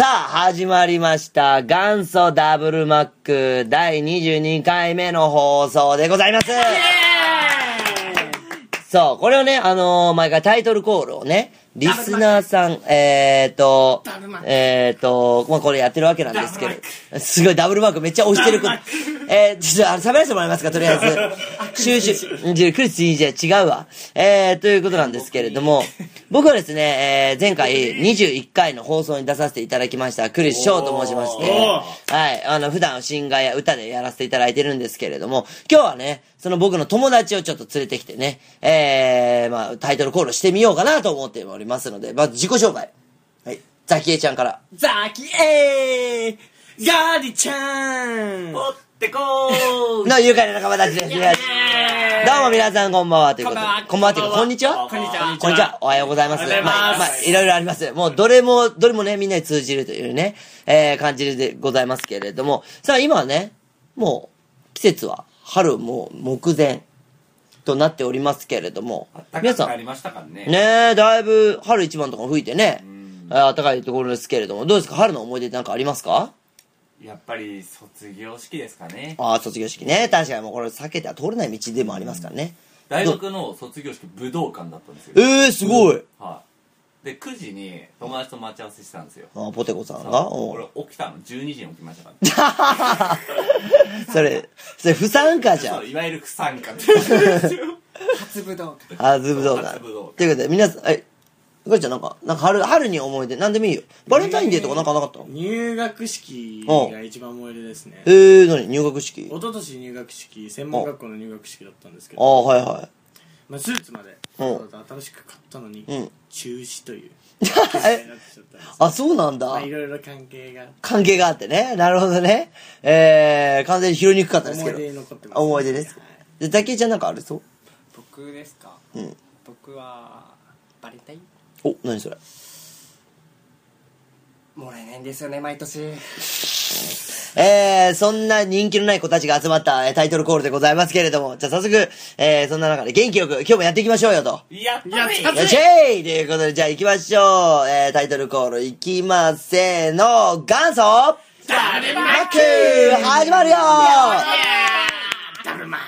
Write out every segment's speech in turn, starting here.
さあ、始まりました。元祖ダブルマック第22回目の放送でございます。そう、これをね、あのー毎回タイトルコールをね、リスナーさん、えーとえーと、まあ、これやってるわけなんですけど、すごいダブルマークめっちゃ押してる。えー、ちょっと、あの、喋らせてもらえますか、とりあえず。収集、うんじゃあクリスじゃ違うわ。えー、ということなんですけれども、僕はですね、えー、前回21回の放送に出させていただきました、クリス翔と申しまして、はい、あの、普段シンガーや歌でやらせていただいてるんですけれども、今日はね、その僕の友達をちょっと連れてきてね、えー、まあ、タイトルコールしてみようかなと思っておりますので、まず自己紹介。はい、ザキエちゃんから。ザキエーガーディちゃん持ってこー の愉快な仲間たちです。どうも皆さんこんばんはということで。ここんばんはんばんはっていうか、こんにちはこんにちはこんにちは。おはようございます。おはようございますまあ、まあ、いろいろあります。もう、どれも、どれもね、みんなに通じるというね、えー、感じでございますけれども。さあ、今はね、もう、季節は、春もう目前となっておりますけれども。皆さん、ね。ねえ、だいぶ、春一番とかも吹いてね、あ暖かいところですけれども、どうですか？春の思い出なんかありますか？やっぱり卒業式ですかね。ああ、卒業式ね。確かにもうこれ避けては通れない道でもありますからね。大学の卒業式武道館だったんですよ。ええー、すごい。はい。で、9時に友達と待ち合わせしてたんですよ。あポテコさんが？う。ん俺起きたの12時に起きましたから、それ、それ不参加じゃ。そうんいわゆる不参加。初武道会。あ、ズブ動画。初武道館ということで、皆さん、え、これちゃんなんか、なんか春、春に思い出、なんでもいいよ。バレンタインデーとかなんかなかったの？入学式が一番思い出ですね。えー、何？入学式？一昨年入学式専門学校の入学式だったんですけあど。あ、はいはまあ、スーツまで新しく買ったのにうん中止というなってえ、ちゃったんですあ、そうなんだまあ。いろいろ関係が関係があってね。なるほどね。えー、完全に拾いにくかったですけど。思い出に残ってます、思い出ですはいで、竹井ちゃんなんかある？そう僕ですか？うん。僕はバレンタインお、何それ？もらえないんですよね毎年。えー、そんな人気のない子たちが集まったえータイトルコールでございますけれども、じゃあ早速、えー、そんな中で元気よく今日もやっていきましょうよと。やったね。やったよっしゃい。ということで、じゃあ行きましょう。えー、タイトルコール行きませーの、元祖。ダブルママック始まるよ。ダブルマ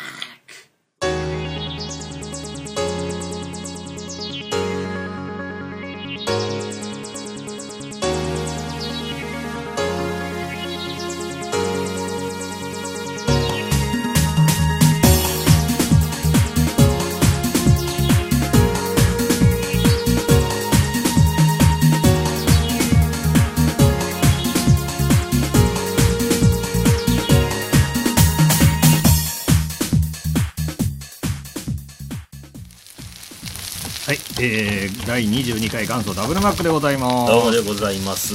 えー、第22回元祖ダブルマックでございます。どうもでございます。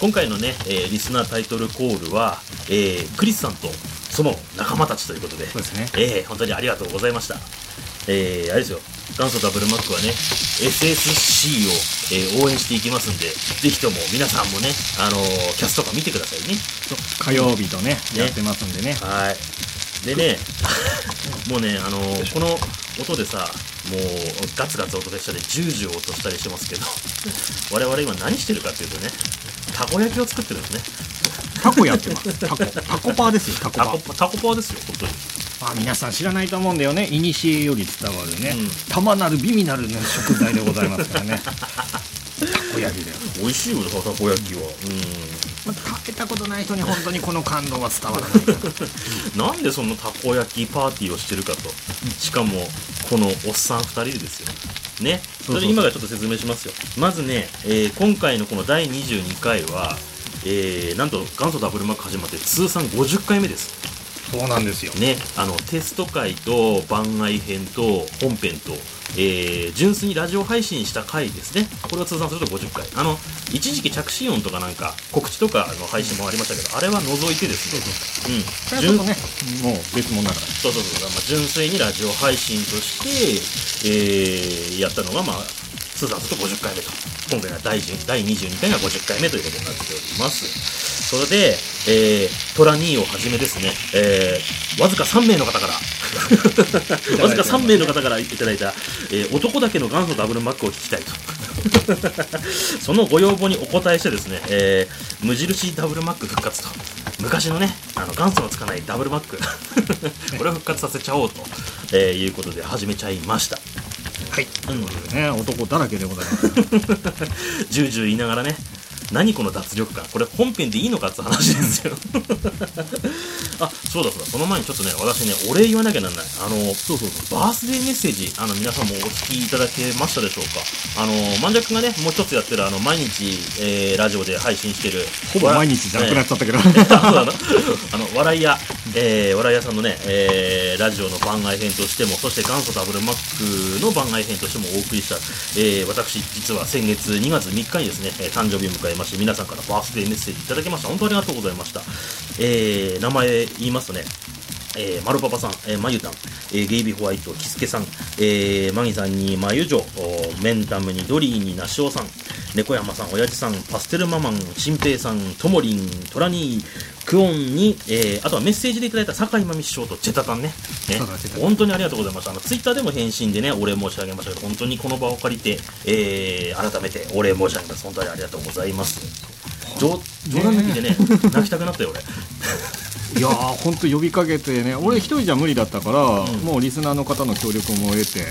今回のね、えーリスナータイトルコールは、えークリスさんとその仲間たちということで、そうですねえー本当にありがとうございました。えーあれですよ、元祖ダブルマックはね、SSC を、えー応援していきますんで、ぜひとも皆さんもね、あのーキャストとか見てくださいね。火曜日とね、やってますんでね。はい。でね、もうね、あのーこの音でさ、もうガツガツ音でしたり、ジュージュー音したりしてますけど、我々今何してるかっていうとね、たこ焼きを作ってるんですね。タコやってます。タコ。タコパーですよ、タコパー。パタコパーですよ、本当に。まあ皆さん知らないと思うんだよね。いにしえより伝わるねうん。玉なる美味なる、ね、食材でございますからね。たこ焼きだよ。美味しいよ、たこ焼きは。まあ、食べたことない人に本当にこの感動は伝わらない。なんでそのたこ焼きパーティーをしてるかと。しかも、このおっさん二人でですよ。ね。それで今からちょっと説明しますよ。まずね、えー今回のこの第22回は、えーなんと元祖ダブルマック始まって通算50回目です。そうなんですよ。ね、あのテスト会と番外編と本編と、えー純粋にラジオ配信した回ですねこれを通算すると50回あの一時期着信音とかなんか告知とかの配信もありましたけどあれは除いてですねうんそれはちょっとね、もう別物だから。そうそうそう、まあ、純粋にラジオ配信として、えーやったのが、まあ、通算すると50回目と。今回が第10第22回が50回目ということになっております。それで、えー、トラニーをはじめですね、えー、わずか3名の方から、わずか3名の方からいただいた、えー男だけの元祖ダブルマックを聞きたいと。そのご要望にお答えしてですね、えー無印ダブルマック復活と。昔のねあの元祖のつかないダブルマック。これを復活させちゃおうと、えーいうことで始めちゃいました。はい、うことでね男だらけでございます。ジュージュー言いながらね何この脱力感。これ本編でいいのかって話ですよ。あそうだそうだ。その前にちょっとね私ねお礼言わなきゃなんない。あのそうそうそうバースデーメッセージあの皆さんもお聞きいただけましたでしょうか？あの万尺がねもう一つやってるあの毎日、えーラジオで配信してるほぼ毎日じゃなくなっちゃったけど、そうな。の あの笑い屋、えー笑い屋さんのね、えーラジオの番外編としてもそして元祖ダブルマックの番外編としてもお送りした、えー私実は先月2月3日にですね、えー誕生日を迎えまして皆さんからバースデーメッセージいただきました。本当ありがとうございました、えー名前言いますとね。えー、マルパパさん、えー、マユタン、えーゲイビーホワイト、キスケさん、えーマギさんにマユジョ、メンタムにドリーにナシオさん、猫山さん、親父さん、パステルママン、シンペイさん、トモリン、トラニー、クオンに、えーあとはメッセージでいただいた酒井真美師匠とチェタタンね。ね本当にありがとうございました。あの、ツイッターでも返信でね、お礼申し上げましたけど、本当にこの場を借りて、えー改めてお礼申し上げます。本当にありがとうございます。冗冗談抜きでね、泣きたくなったよ、俺。いやー本当呼びかけてね俺一人じゃ無理だったから、もうリスナーの方の協力も得て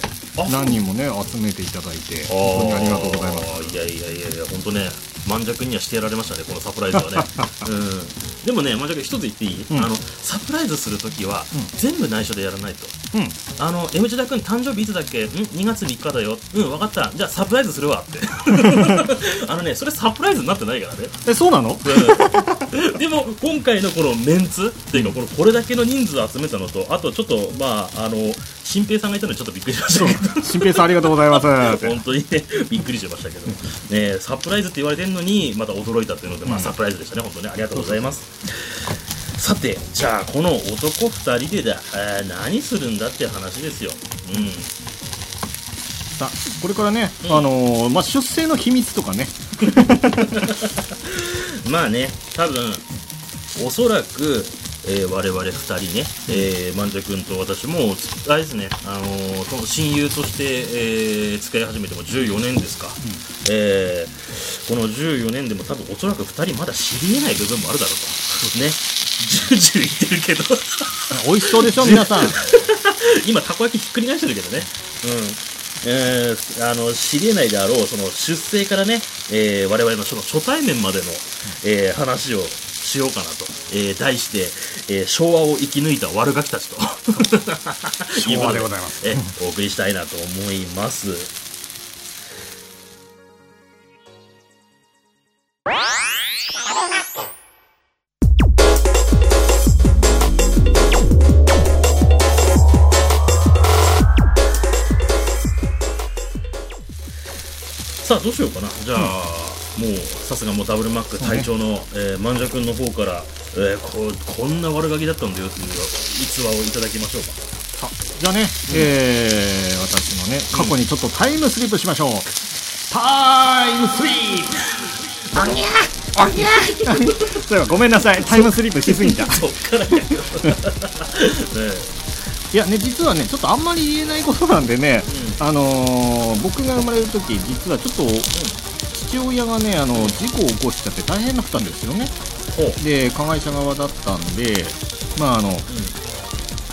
何人もね集めていただいて本当にありがとうございますすいやいやいやいや本当ね万尺にはしてやられましたねこのサプライズはね、うん、でもね万尺一つ言っていい、うん。あのサプライズするときは、全部内緒でやらないと。うん。あの M 字田君誕生日いつだっけ？ん2月3日だよ。うん分かった。じゃあサプライズするわ。って。あのねそれサプライズになってないからね。えそうなの？でも今回のこのメンツっていうかこのこれだけの人数集めたのとあとちょっとまああの新平さんがいたのでちょっとびっくりしました。け ど新平さんありがとうございます。本当にねびっくりしましたけど、ね、サプライズって言われてるのにまた驚いたっていうので、まあ、サプライズでしたね本当にありがとうございます。さてじゃあこの男2人でだ、えー何するんだって話ですよ。うん。さあこれからね、あのーまあ、出生の秘密とかね。まあね多分おそらく、えー我々2人ね、えー、万丈君と私もあれですね、あのーその親友として、えー付き合い始めても14年ですか、えーこの14年でも多分おそらく2人まだ知り得ない部分もあるだろうと。ねジュージュー言ってるけど。美味しそうでしょ皆さん。今たこ焼きひっくり返してるけどね。うん。えーあの知り得ないであろうその出生からね、えー我々のその初対面までの、えー話をしようかなと、えー題して、えー昭和を生き抜いた悪ガキたちと。昭和でございます。えーお送りしたいなと思います。さあどうしようかな。じゃあ、もうさすがもうダブルマック隊長の、えー、万丈君の方から、えーこうこんな悪ガキだったんだよっていう逸話をいただきましょうか。さあじゃあね、えー私のね過去にちょっとタイムスリップしましょう、タイムスリップ。おにゃおにゃそういえばごめんなさい。タイムスリップしすぎた。そっからやよ、ね。いやね実はねちょっとあんまり言えないことなんでね、あのー僕が生まれる時実はちょっと父親がねあの事故を起こしちゃって大変だったんですよね。で加害者側だったんでまああの、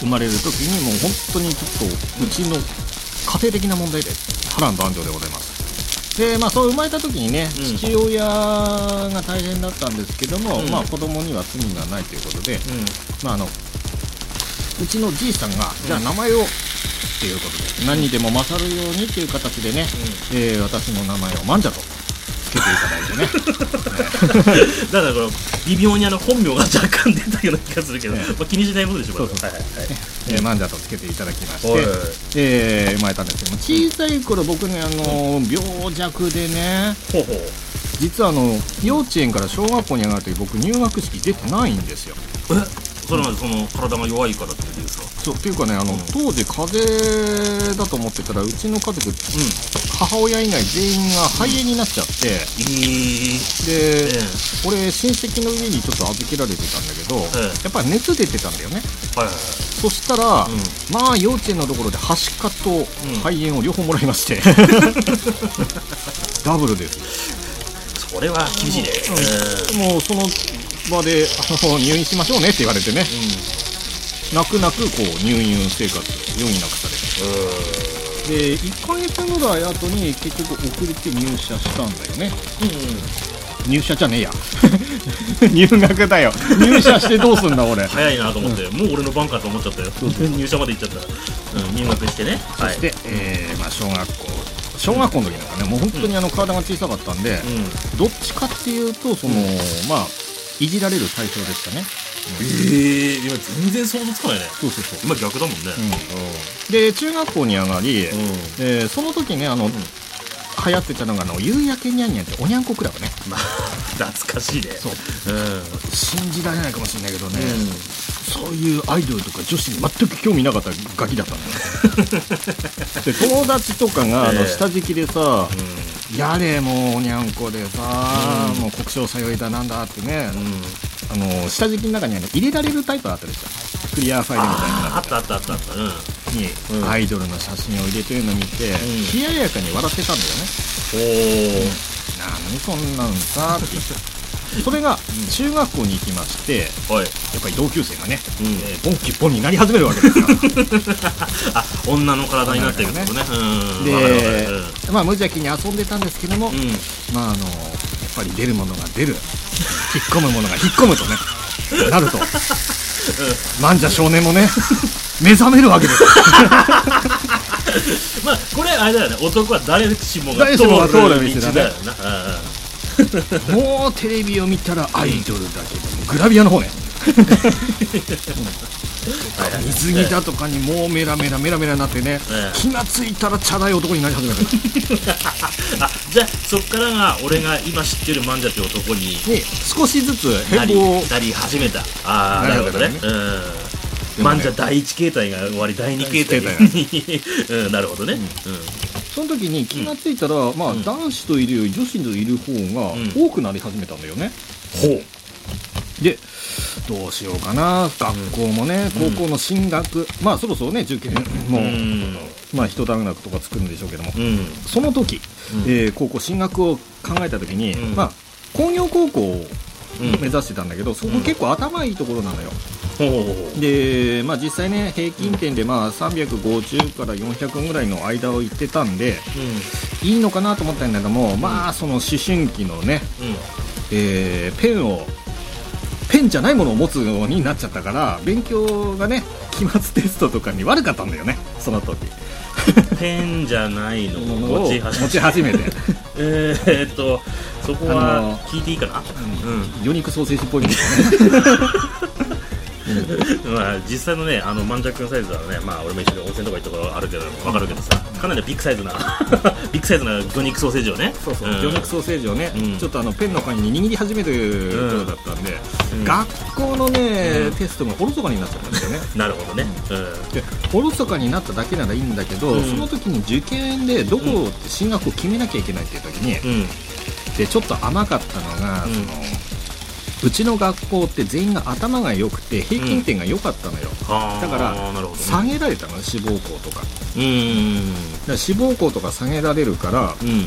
生まれる時にもう本当にちょっとうちの家庭的な問題で波乱万丈でございます。でまあそう生まれた時にね、うん。父親が大変だったんですけども、うん。まあ子供には罪がないということで、うん。まああのうちのじいさんが、じゃあ名前をっていうことで何にでも勝るようにっていう形でね、えー私の名前を万者と。つけていただいてね。だからこの微妙にあの本名が若干出たような気がするけど、ねまあ、気にしないことでしょそうそう。はいはいはい。えー、マンジャとつけていただきまして、はい。えー生まれたんですけども小さい頃僕ねあの病弱でねほうほう。実はあの幼稚園から小学校に上がる時僕入学式出てないんですよ。えそれまでその体が弱いからってことですか？そうっていうかねあの、当時風邪だと思ってたらうちの家族、母親以外全員が肺炎になっちゃってえー、で、え俺親戚の家にちょっと預けられてたんだけど、えやっぱり熱出てたんだよね。はいはいはい。そしたら、まあ幼稚園のところではしかと肺炎を両方もらいまして、ダブルです。それは厳しいね。もうその場であの入院しましょうねって言われてね、泣く泣くこう入院生活を余儀なくされて。で1ヶ月ぐらい後に結局遅れて入社したんだよね、入社じゃねえや。入学だよ。入社してどうすんだ俺。早いなと思って、もう俺の番かと思っちゃったよ。入社まで行っちゃった、うん、入学してね。はいそして、えーまあ、小学校。小学校の時なんかね。もう本当にあの体が小さかったんで、うん。どっちかっていうとその、まあいじられる対象でしたねええ今全然想像つかないね。そうそうそう。今逆だもんね。で中学校に上がり、うん、うんえーその時ねあの、流行ってたのがあの夕焼けにゃんにゃんっておにゃんこクラブね。まあ懐かしいね。そう。うん。信じられないかもしれないけどね、そういうアイドルとか女子に全く興味なかったガキだったのよ。で友達とかがあのええ。下敷きでさ、やれもうおにゃんこでさ、うん。もう国生さよいだなんだってね、うん、あの下敷きの中にあの入れられるタイプあったでしょ？クリアファイルみたいなのああったあったあったあった。うん。に、うん。アイドルの写真を入れてるの見て、ん。冷ややかに笑ってたんだよね。おなのにそんなんさって言って。それが中学校に行きましておはい。やっぱり同級生がね、うん。えーボンキッボンになり始めるわけですよ。あ女の体になってるん。でわかるわかる。まあ無邪気に遊んでたんですけども、うん。うんまああのぱり出るものが出る。引っ込むものが引っ込むとね。なると。万者少年もね目覚めるわけです。まあこれあれだよね。男は誰しもが通る道だよなもうテレビを見たらアイドルだけどもグラビアの方ね 水着だとかにもうメラメラメラメラになってね、ええ。気がついたらチャラい男になり始める あじゃあそっからが俺が今知ってるマンジャって男にに少しずつ変貌なり始めた。ああなるほどね。なるうん。マンジャ第一形態が終わり第二形態。に うんなるほどね。うん。その時に気がついたら、まあ、うん。男子といるより女子といる方がうん。多くなり始めたんだよね、ほでどうしようかな。学校もね、うん。高校の進学。まあそろそろね受験も、うん。まあ一段落とか作るんでしょうけども、うん。その時、うん。えー高校進学を考えた時に、うん。まあ工業高校をうん。目指してたんだけど、そこ結構頭いいところなのよ、で、まあ、実際ね平均点でまあ350から400ぐらいの間を行ってたんでいいのかなと思ったんだけども、まあその思春期のね、うん。えーペンをペンじゃないものを持つようになっちゃったから勉強がね期末テストとかに悪かったんだよねその時。ペンじゃないのをを持ち始め持ち始めて。えーっとそこあはの聞いていいかな？うん。魚肉ソーセージっぽいんですよね まあ、実際のね、あの、満着のサイズはね、まあ、俺も一緒に温泉とか行ったことあるけど、わかるけどさ、かなりビッグサイズな、ビッグサイズな魚肉ソーセージをね、そうそう、ん。魚肉ソーセージをね、うん。ちょっとあのペンの紙に握り始める頃だったんで、うん。学校のね、テストがおろそかになっちゃったんですよね。なるほどね。うん。でおろそかになっただけならいいんだけど、うん。その時に受験でどこ進学を決めなきゃいけないっていう時に、うん。でちょっと甘かったのが、うん。そのうちの学校って全員が頭が良くて平均点が良かったのよ、はあだから下げられたの志望校とかだかうーん。ら志望校とか下げられるからうん。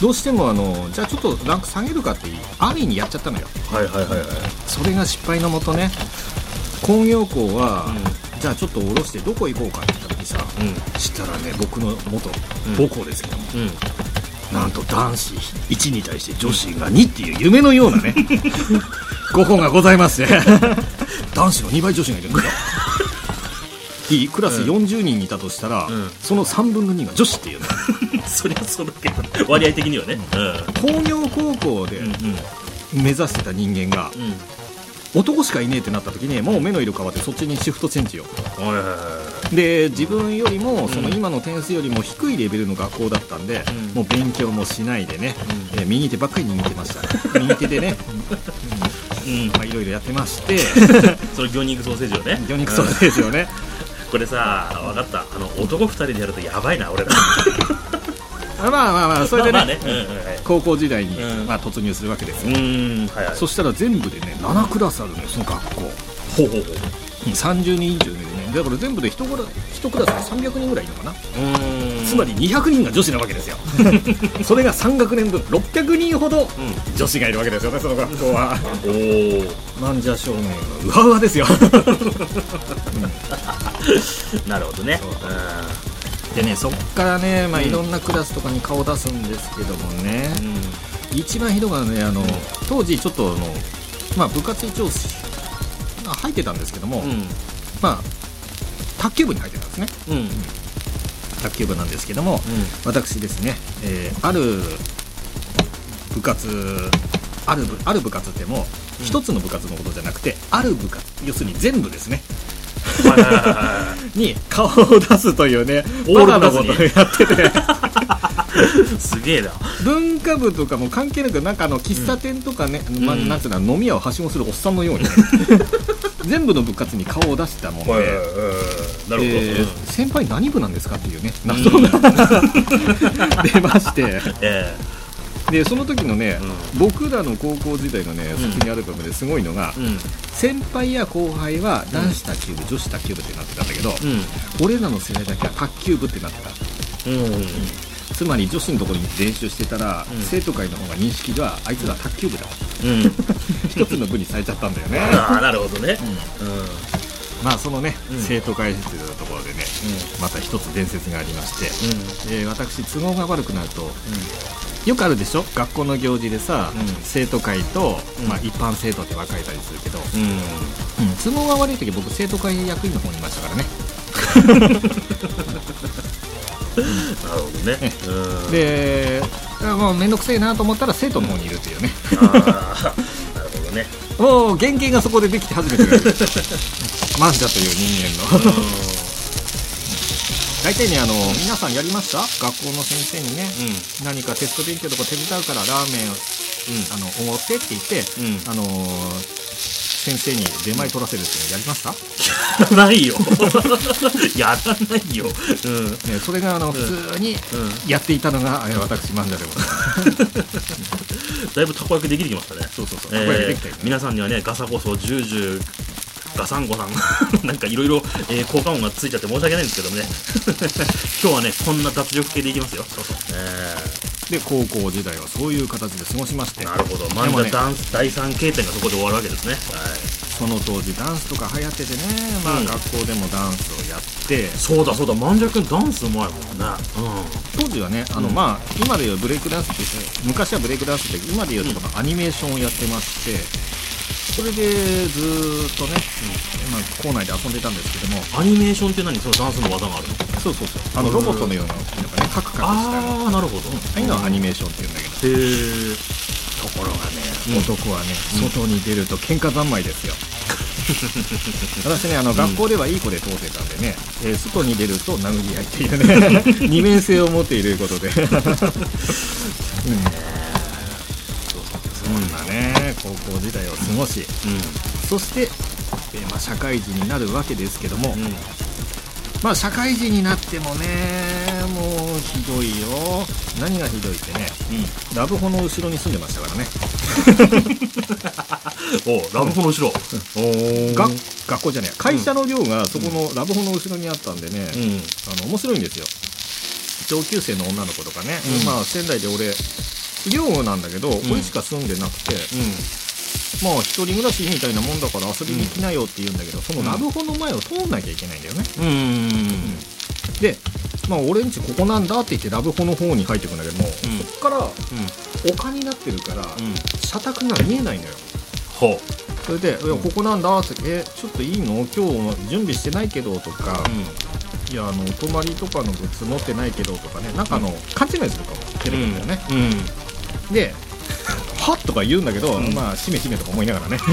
どうしてもあのじゃあちょっとランク下げるかって安易にやっちゃったのよはいはいはいはい。それが失敗のもとね工業校は、じゃあちょっと下ろしてどこ行こうかって言った時さ、うしたらね僕の元うん母校ですけども、ん。うん。なんと男子1に対して女子が2っていう夢のようなね 5本がございまして 男子の2倍女子がいるんですよ。いいクラス40人いたとしたら、うん。その3分の2が女子っていうね そりゃそうだけど、割合的にはね。工業高校でうん。うん。目指してた人間がうん。男しかいねえってなった時にもう目の色変わってそっちにシフトチェンジよ。で自分よりもそのうん今の点数よりも低いレベルの学校だったんで、うん。もう勉強もしないでね、えー右手ばっかり握ってました。右手でね。い。うん。まあいろいろやってまして それ魚肉ソーセージをね。魚肉ソーセージをね これさ、分かった。あの、男二人でやるとやばいな、俺ら。まあまあまあそれでね,、まあまあね。うんうんはい。高校時代に、うんまあ、突入するわけですよ、うーん。はいはい。そしたら全部でね7クラスあるのよその学校ほうほうほう。30人以上でねだから全部で1クラ1クラスで300人ぐらいいるのかなうーん。つまり200人が女子なわけですよ。それが3学年分600人ほど女子がいるわけですよねその学校は。おおなんじゃ少年がうわうわですよ。なるほどね。でねそっからね、まあ、いろんなクラスとかに顔出すんですけどもね、一番ひどかったのはねあの、当時ちょっとあの、まあ、部活一応まあ入ってたんですけども、うん。うんまあ卓球部に入ってたんですね。うん卓球部なんですけども、私ですね、えーある部活ある部ある部活ってもう一つの部活のことじゃなくてある部活要するに全部ですね。に顔を出すというねオールバカな部活にことをやってて。すげえな。文化部とかも関係なくなんかあの喫茶店とかね、まあ、うん。なんつうの飲み屋をはしごするおっさんのようにね 全部の部活に顔を出したもんで、なるほど、えー先輩何部なんですかっていうね。謎が、出まして。えでその時のね、う僕らの高校時代のね卒業アルバムですごいのが、先輩や後輩は男子卓球部、女子卓球部ってなってたんだけど、俺らの世代だけは卓球部ってなってた。うんうんつまり女子のところに練習してたら、うん。生徒会の方が認識ではあいつら卓球部だ。うん。一つの部にされちゃったんだよね。ああなるほどね。まあそのね、うん。生徒会室のところでねまた一つ伝説がありまして、うん。えー私都合が悪くなると、よくあるでしょ？学校の行事でさ、うん。生徒会と、うん。まあ、一般生徒って分かれたりするけど、うん。うん。都合が悪い時僕生徒会役員の方にいましたからね なるほどね。うんであもう面倒くせえなと思ったら生徒の方にいるっていうね。なるほどね。もう原型がそこでできて初めてマンシャという人間の。大体ねあの皆さんやりました学校の先生にね、何かテスト勉強とか手伝うからラーメンあのおごってって言って、うん。あのー先生に出前取らせるってやりました、や らないよ。やらないよ。うん。ね、それがあの普通にやっていたのが、えー私マンジャでございます。だいぶたこ焼きできてきましたね。そうそうそう、えこれでーできたよね。皆さんにはねガサゴソジュージューガサンゴさんなんかいろいろえー効果音がついちゃって申し訳ないんですけどもね。今日はねこんな脱力系でいきますよ。えで高校時代はそういう形で過ごしまして。ーなるほど。でもねダンス第三形態がそこで終わるわけですね。はい。その当時ダンスとか流行っててね、まあうん学校でもダンスをやって。そうだそうだ。万尺君ダンスうまいもんね。当時はねあの、うん。まあ今でいうブレイクダンスって昔はブレイクダンスって今でいうとこのアニメーションをやってましてそれでずーっとね、まあ、校内で遊んでたんですけども。うんアニメーションって何？そのダンスの技があるの？そうそうそう。あのロボットのようななんかねカクカクしたのああなるほど。ああいうのはアニメーションって言うんだけどへえところがね、うん。男はね外に出ると喧嘩三昧ですよ。私ねあの学校ではいい子で通ってたんでね、えー外に出ると殴り合いっていうね 二面性を持っていることで、うんなね高校時代を過ごしそして、えーまあ、社会人になるわけですけども、うん。うんまあ社会人になってもねもうひどいよ。何がひどいってねラブホの後ろに住んでましたからね。おラブホの後ろ。おが学校じゃねえ会社の寮がそこのラブホの後ろにあったんでね、うん。あの面白いんですよ。上級生の女の子とかね、うん。まあ仙台で俺寮なんだけど、俺しか住んでなくて、まあ一人暮らしみたいなもんだから遊びに来なよって言うんだけど、そのラブホの前を通んなきゃいけないんだよね、でまあ俺んちここなんだって言ってラブホの方に入ってくんだけども、ん。そっから丘になってるから、うん。社宅が見えないのよ。ほそれで「いやここなんだ」って「えちょっといいの？今日準備してないけど」とか、いやあのお泊まりとかのグッズ持ってないけどとかねなんかあの、勘違いするかもテレビだよね、うんで「はっ」とか言うんだけど、まあしめしめとか思いながらね。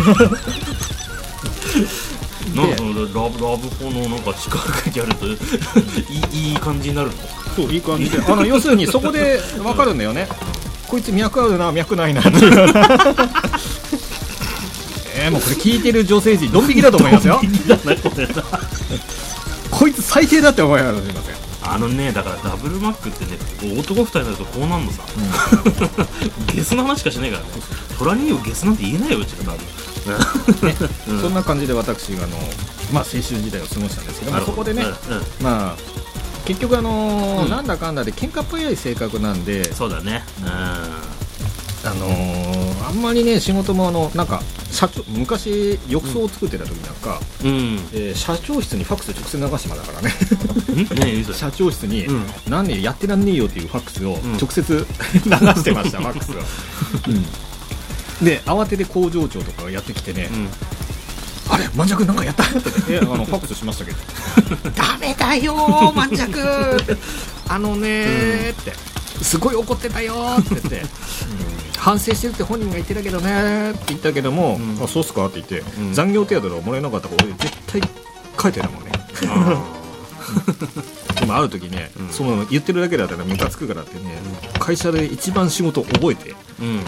なんかそのラブラブホのなんか近くにあるといいいい感じになるの？そういい感じで。あの要するにそこで分かるんだよね。こいつ脈あるな脈ないなっていう えー、もうこれ聞いてる女性陣ドン引きだと思いますよ。こいつ最低だって思いますすいませんあのねだからダブルマックってね男二人になるとこうなんのさ、ゲスの話しかしないからね。虎人形ゲスなんて言えないようちら多分。うん。そんな感じで私があの、まあ、青春時代を過ごしたんですけどもそこでね、うん。うん。まあ結局あのーうん。なんだかんだで喧嘩っ早い性格なんでそうだね。あのーあんまりね仕事もあのなんか社長昔浴槽を作ってた時なんか、うん。うんえー社長室にファックス直接流してまだからね。社長室に、うん。何年やってらんねえよっていうファックスをん。直接 流してました、ファックスを、で慌てて工場長とかがやってきてね、うん。あれ万尺なんかやった？ってあのファックスしましたけど。ダメだよー万尺。あのねーって。すごい怒ってたよーって言って、反省してるって本人が言ってたけどね。ーって言ったけども、ん。あそうっすか？って言って、うん。残業手当がもらえなかったから俺絶対書いてないもんね。でもある時ね、うん。その言ってるだけだったらムカつくからってね、会社で一番仕事を覚えてうん。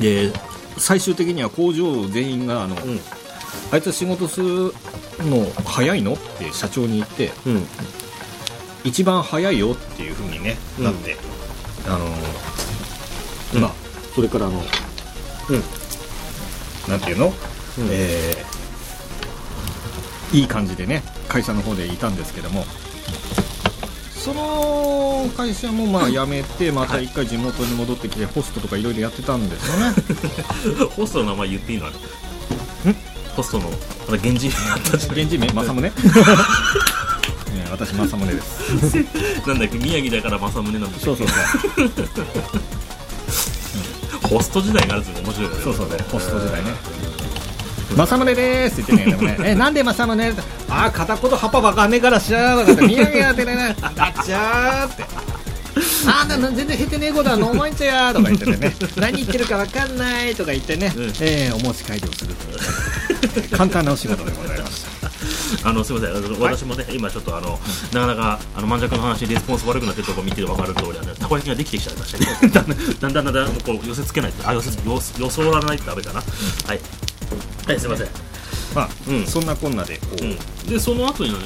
で最終的には工場全員があの、ん。あいつ仕事するの早いの？って社長に言ってうん。一番早いよっていう風にね、うんなってあのーまあそれからあのうん。なんていうの、うん。えーいい感じでね会社の方でいたんですけども。その会社もまあ 辞めてまた一回地元に戻ってきてホストとかいろいろやってたんですよね。ホストの名前言っていいの？あれん？ホストのあれ源氏名あったじゃん。源氏名？正宗？えー私正宗です。なんだっけ宮城だから正宗なんだっけ？そうそうホスト時代があるって面白いよね。そうそうそうホスト時代ね。正宗でーすって言ってんねね。えなんで正宗？ってああ片言葉わかんねえからしゃーわかって宮城やってね。あっちゃーって。あーなな全然減ってねえことは飲まんちゃやーとか言っててね。何言ってるかわかんないとか言ってね、うん。えーお持ち帰りをするという。簡単なお仕事でございましたあのすみません。あの私もね、今ちょっとあのなかなかあの満足の話レスポンス悪くなってるところ見て分かる通りあのたこ焼きができてきちゃいましたね。だんだん。だんだんだんだんこう寄せつけないと。あ寄せよ予想らないとダメかな、はい。はいすみません、まあ、うん。そんなこんなでこう、うん、でその後にね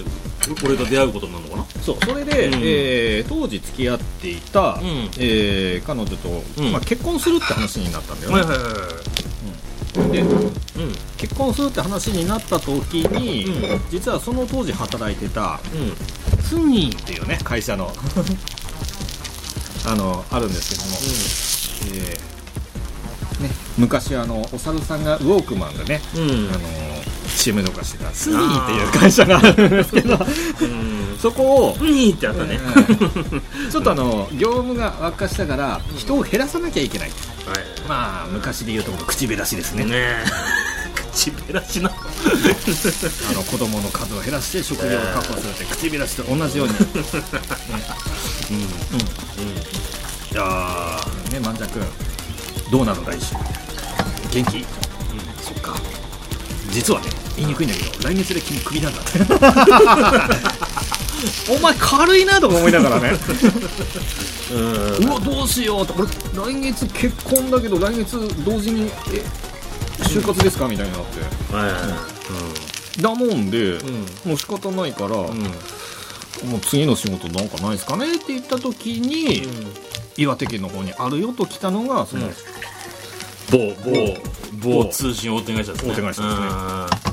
俺が出会うことになるのかな？そうそれで、うんえー当時付き合っていた、ん。えー彼女と、うん。まあ、結婚するって話になったんだよね、はいはいはいはいでうん。結婚するって話になった時に、うん。実はその当時働いてたうん。ツニーっていうね会社の あのあるんですけども、えーね、昔あのお猿さんがウォークマンでね、うんあの CM とかしてたツニーっていう会社があるんですけど。うん。そこをにーってあったね、ちょっとあの業務が悪化したから人を減らさなきゃいけない、はい。まあ昔で言うとこの口減らしですね。ねえ。口べらしな あの子供の数を減らして職業を確保するって口減らしと同じように、ねうん。うん、いやーね万ちゃん君。どうなの来週？元気、うん、そっか。実はね言いにくいんだけど来月で君クビなんだって。お前軽いなとか思いながらね。うん。うわどうしようと俺来月結婚だけど来月同時にえ就活ですかみたいになって。はいはいはいだもんで、ん。もう仕方ないから、うん。うんもう次の仕事なんかないですかねって言った時に、岩手県の方にあるよと来たのがその、うん。某某某某通信大手会社ですね。大手会社ですね。うん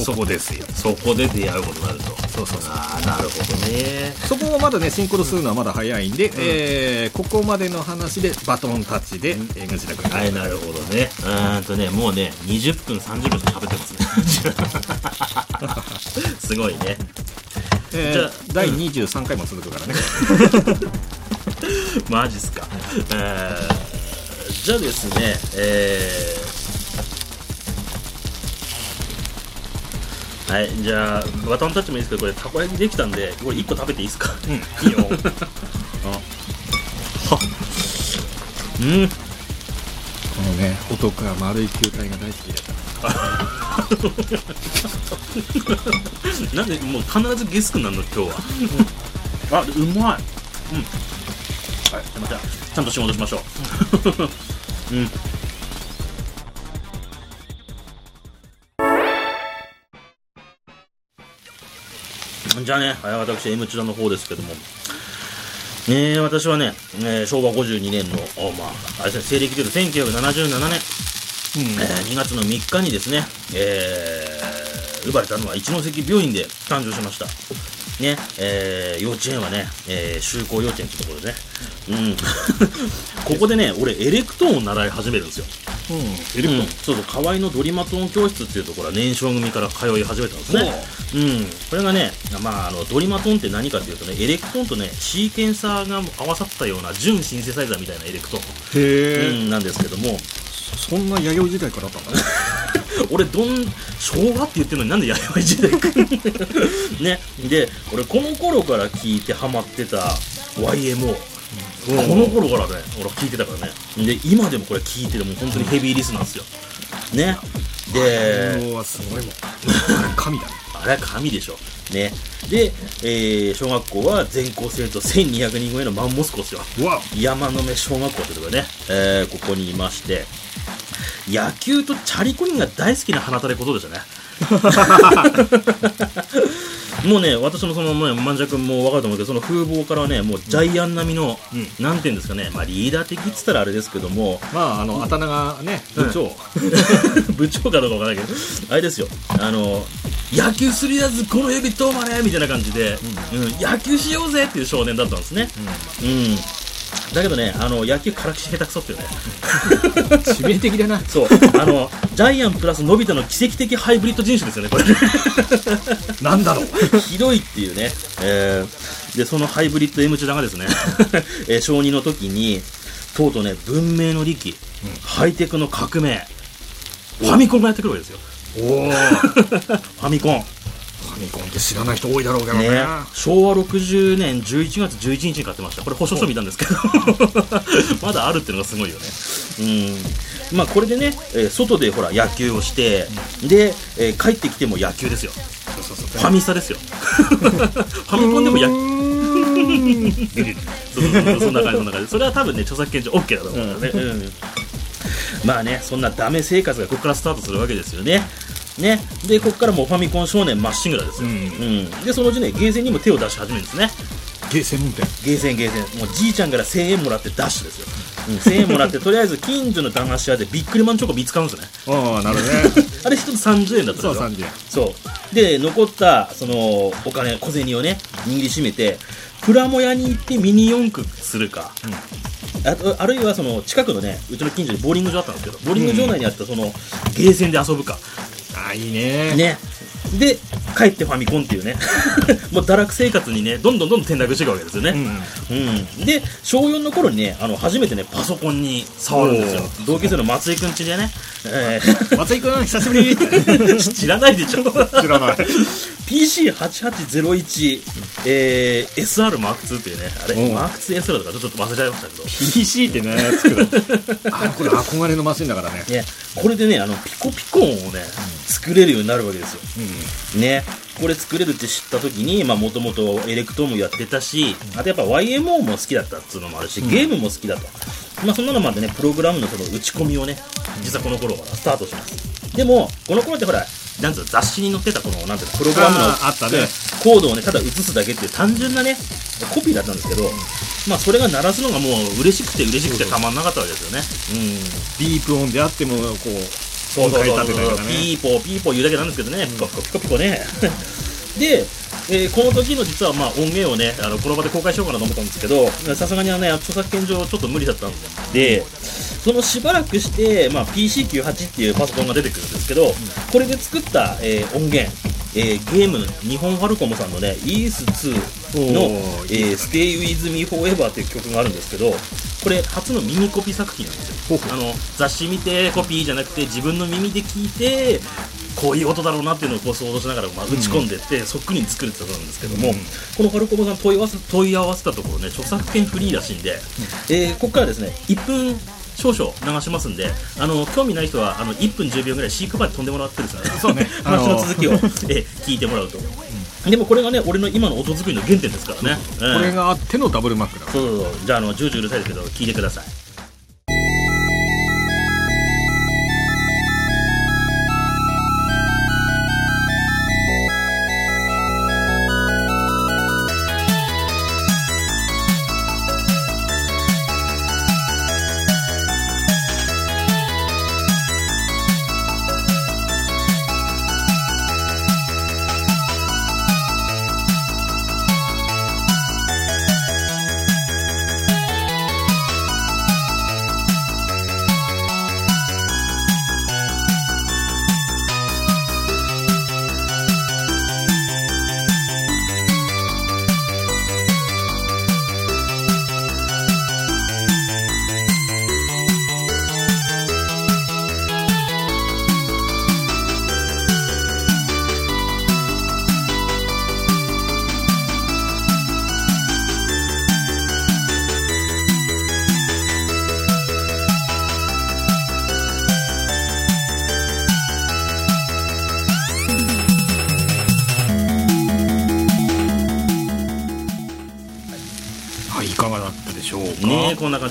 そこ。ですよ。そこで出会うことになると。そうそうそう。ああなるほどね。そこをまだねシンクロするのはまだ早いんで、えーここまでの話でバトンタッチで、えー藤田君。はいなるほどね。うーんとねもうね20分30分喋ってますね。すごいね。えーじゃあ第23回も続くからね、マジっすか。えーじゃあですねえーはいじゃあバトンタッチもいいですけどこれたこ焼きできたんでこれ1個食べていいですか？うん。いいよ。うん。このね男は丸い球体が大好きで なんでもう必ずゲスクなの今日は、あうまい。うん。はいまたちゃんと仕事しましょう。うん じゃあね、はい私、M チラの方ですけども、えー、私はね、えー昭和52年の、おまあ、あれですね、西暦でいうと1977年、えー2月の3日にですね、えー、生まれたのは一関病院で誕生しました。ね、えー幼稚園はね、えー修校幼稚園ってところでね、うん。ここでね、俺、エレクトーンを習い始めるんですよ。うん。エレクトうん。ーン、そうそうカワイのドリマトーン教室っていうところは年少組から通い始めたんですねうん。これがね、まあ、あのドリマトーンって何かっていうとねエレクトーンとねシーケンサーが合わさったような純シンセサイザーみたいなエレクトー。ン、うん、なんですけども。そんな弥生時代からあったんだね俺どん昭和って言ってるのになんで弥生時代か ね。で俺この頃から聞いてハマってた YMO この頃からね俺聞いてたからね。で今でもこれ聞いてるもう本当にヘビーリスなんですよ。ね。でもうすごいもん。神だねあれは神でしょ。ね。で、えー小学校は全校生徒1200人超えのマンモス校ですよ。山の目小学校というところでね、えーここにいまして、野球とチャリコリンが大好きな花垂れことでしたね。もうね、私のその、ね、万尺君も分かると思うけど、その風貌からね、もうジャイアン並みの、なんていうんですかね、まあリーダー的って言ったらあれですけども、まああのあだ名がね部長、部長かどうかわからないけど、あれですよ、あの、野球するやつ、この指どうまねみたいな感じで、うん野球しようぜっていう少年だったんですね。うん。だけどね、あの、野球からきし下手くそっていうね。致命的だなそう、あの、ジャイアンプラスのび太の奇跡的ハイブリッド人種ですよね、これ。なんだろう ひどいっていうね。えーで、そのハイブリッド M チュラがですね、えー小2の時に、とうとうね、文明の利器、ハイテクの革命、ファミコンがやってくるわけですよ。おおフ ファミコン。ァミコンって知らない人多いだろうけどね。ね、昭和60年11月11日に買ってました。これ保証書見たんですけど。まだあるっていうのがすごいよね。うん。まあこれでね、えー外でほら野球をして、で、えー帰ってきても野球ですよ。ファミサですよ。ファミコンでも野球そんな感じそんな感じ。それは多分ね著作権上 OK だと思うからね、うん。まあねそんなダメ生活がここからスタートするわけですよねね、でここからもうファミコン少年まっしぐらですよ、うん。うん、でそのうちねゲーセンにも手を出し始めるんですね。ゲー専門店ゲーセンゲーセン。もうじいちゃんから1000円もらってダッシュですよ、うん、1000円もらって とりあえず近所の駄菓子屋でビックリマンチョコ見つかるんですよね。ああなるほどね。あれ一つ30円だったそうでしょ30円そう。で残ったそのお金小銭をね握りしめてプラモ屋に行ってミニ四駆するか、あとあるいはその近くのねうちの近所にボーリング場あったんですけどボーリング場内にあったそのゲーセンで遊ぶか、ああいいね。ね。で帰ってファミコンっていうね。もう堕落生活にねどんどんどんどん転落していくわけですよね、うん、で小4の頃にねあの初めてねパソコンに触るんですよ。同級生の松井くんちでね、え松井君久しぶりー 知らないでしょ。知らない。PC8801、えー、SR マーク2っていうねあれうん。マーク 2SR とかちょっと忘れちゃいましたけど。PC ってね作るあこれ憧れのマシンだからね。ね、これでねあのピコピコ音をね、作れるようになるわけですよ、ね。これ作れるって知った時にもともとエレクトーンもやってたしあとやっぱ YMO も好きだったっていうのもあるしゲームも好きだと、まあ、そんなのもあってねプログラムのその打ち込みをね実はこの頃からスタートします。でもこの頃ってほらなんつうの雑誌に載ってたこのなんていうのプログラムのあったね。コードをねただ映すだけっていう単純なねコピーだったんですけど、まあそれが鳴らすのがもう嬉しくて嬉しくてたまんなかったわけですよね。うん。ビープ音であってもこうそうそうそう音階立てたりとかねピーポーピーポー言うだけなんですけどね、ピコピコピコピコね。で、えーこの時の実はまあ音源をねあのこの場で公開しようかなと思ったんですけどさすがにあのね著作権上ちょっと無理だったんで。そのしばらくして、まあ、PC98 っていうパソコンが出てくるんですけどこれで作った、えー音源えーゲーム日本ファルコムさんのね ES2 のお「ー。えー Stay With Me Forever」っていう曲があるんですけどこれ初の耳コピ作品なんですよ。あの雑誌見てコピーじゃなくて自分の耳で聞いてこういう音だろうなっていうのをこう想像しながらまあ打ち込んでって、そっくりに作るってことなんですけども、このファルコムさん問い合わせ問い合わせたところね著作権フリーらしいんで、えーここからですね1分少々流しますんであの興味ない人はあの1分10秒ぐらい飼育場で飛んでもらってですねそうね。話のあの続きを、えー聞いてもらうと、でもこれがね俺の今の音作りの原点ですからね、うんこれがあってのダブルマックだから。そうそうそう。じゃああのジュージュうるさいですけど聞いてください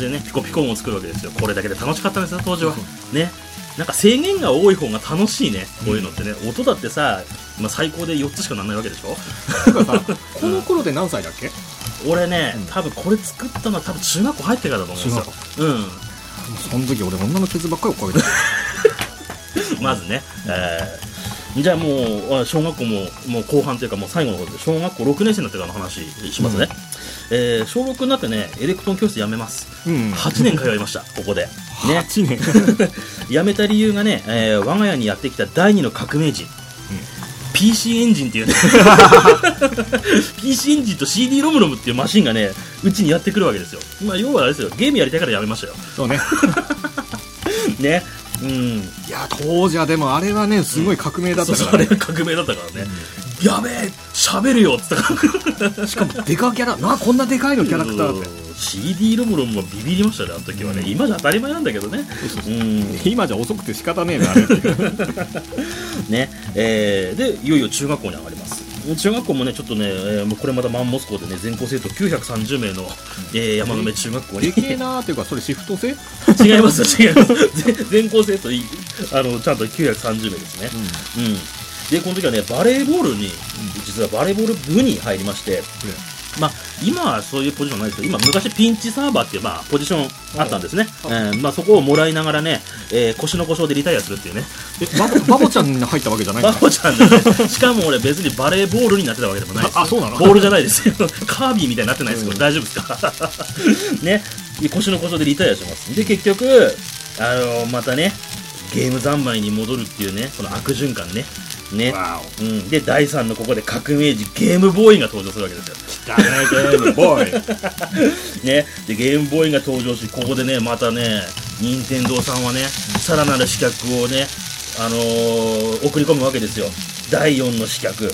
じでねピコピコ音を作るわけですよ。これだけで楽しかったんですよ当時は。ね。なんか制限が多い方が楽しいね。こういうのってね。音だってさ、まあ、最高で4つしかなんないわけでしょ？この頃で何歳だっけ？俺ね、多分これ作ったのは多分中学校入ってからだと思うんですよ。うん。その時俺女のケツばっかり追っかけてた。まずね、えーじゃあもうあ小学校ももう後半というかもう最後の方で小学校6年生になってからの話しますね、えー小6になってねエレクトーン教室辞めます、うん。8年通いましたここで。ね。8年。辞めた理由がね、えー我が家にやってきた第二の革命人、PC エンジンっていうね。PC エンジンと CD ロムロムっていうマシンがねうちにやってくるわけですよ、まあ、要はあれですよ。ゲームやりたいからやめましたよ。そうね。ね。うん。いや当時はでもあれはねすごい革命だったからね。そうそうあれが革命だったからね、やべえ喋るよっつった。からしかもデカキャラなこんなでかいのキャラクターって。うん CD ロムロムもビビりましたねあの時はね、今じゃ当たり前なんだけどね。うん。今じゃ遅くて仕方ねえなあれ ね。えーでいよいよ中学校に上がります。中学校もねちょっとね、えーこれまたマンモス校でね全校生徒930名の、えー山の目中学校に。でけえなーっていうかそれシフト制？違いますよ違います。全全校生徒いあのちゃんと930名ですね。うん、でこの時はねバレーボールに、実はバレーボール部に入りまして、まあ、今はそういうポジションないですけど今昔ピンチサーバーっていう、まあ、ポジションあったんですね、えーまあ、そこをもらいながらね、えー腰の故障でリタイアするっていうね。えバボバボちゃんに入ったわけじゃないバのボちゃんで、ね、しかも俺別にバレーボールになってたわけでもないです。あそうなの？ボールじゃないですよ。カービィみたいになってないですけど、大丈夫ですか？ね。腰の故障でリタイアします。で結局あのまたねゲーム三昧に戻るっていうねその悪循環ねね、わうん、で第3のここで革命児ゲームボーイが登場するわけですよ。だねゲームボーイ。ね、でゲームボーイが登場しここでねまたね任天堂さんはねさらなる刺客をね、あのー送り込むわけですよ。第4の刺客。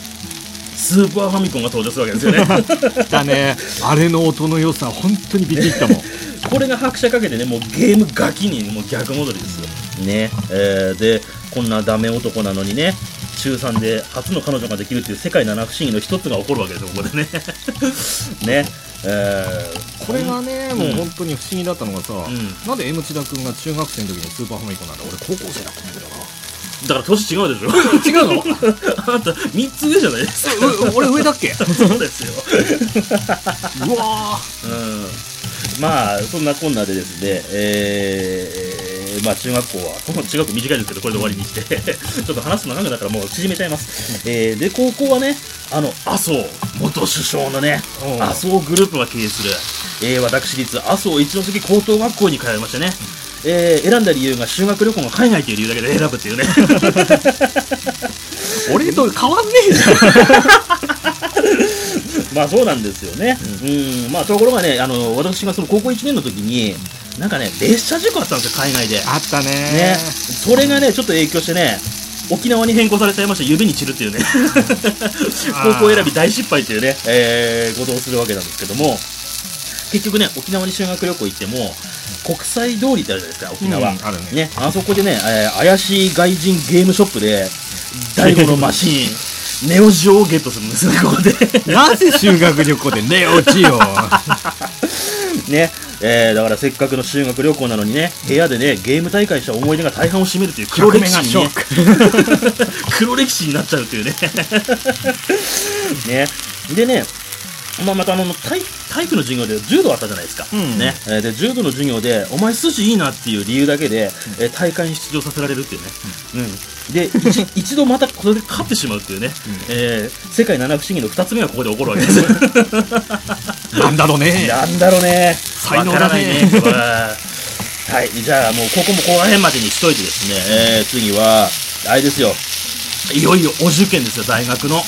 スーパーファミコンが登場するわけですよね。だね。あれの音の良さ本当にビビったもん。これが拍車かけてねもうゲームガキにもう逆戻りですよ。ね、えーでこんなダメ男なのにね中3で初の彼女ができるっていう世界七不思議の一つが起こるわけですよここでね。ね。えーこれがね、もう本当に不思議だったのがさ、ん。なんで M 千田君が中学生の時にスーパーファミコンなんだ？俺高校生だと思うんだけどな。だから年違うでしょ。違うの？あなた3つ上じゃない？ですかう俺上だっけ？そうですよ。うわうん。まあそんなこんなでですね、えーまあ中学校は、こ の中学校短いですけど、これで終わりにして、ちょっと話すの長くなったからもう縮めちゃいます。えーで、高校はね、あの、麻生元首相のね、うん麻生グループが経営する、えー私立麻生一関高等学校に通いましてね、えー選んだ理由が修学旅行が海外という理由だけで選ぶっていうね。俺と変わんねえじゃんまあそうなんですよね。うん、まあところがね、あの、私がその高校1年の時に、なんかね、列車事故あったんですよ、海外で。あったね。ね、それがね、ちょっと影響してね、沖縄に変更されちゃいました、指に散るっていうね、高校選び大失敗っていうね、えーことをするわけなんですけども、結局ね、沖縄に修学旅行行っても、国際通りってあるじゃないですか、沖縄。うんあるね。あそこでね、えー怪しい外人ゲームショップで、第5のマシーン、ネオジオをゲットするんですよね、ここで。なぜ修学旅行でネオジオね、えーだからせっかくの修学旅行なのにね、部屋でね、ゲーム大会した思い出が大半を占めるという黒歴史にね、黒歴史 になっちゃうというね。ね。でね、まあ、またあの体体育の授業で柔道あったじゃないですか、ん。ね。えーで柔道の授業でお前筋いいなっていう理由だけで、えー大会に出場させられるっていうね、うん。で一 一度またこれで勝ってしまうっていうね、えー世界七不思議の2つ目がここで起こるわけです。よ なんだろうね。なんだろうね。才能だね。ね。はい。じゃあもうここもここら辺までにしといてですね、えー、次は、あれですよ。いよいよお受験ですよ、大学の。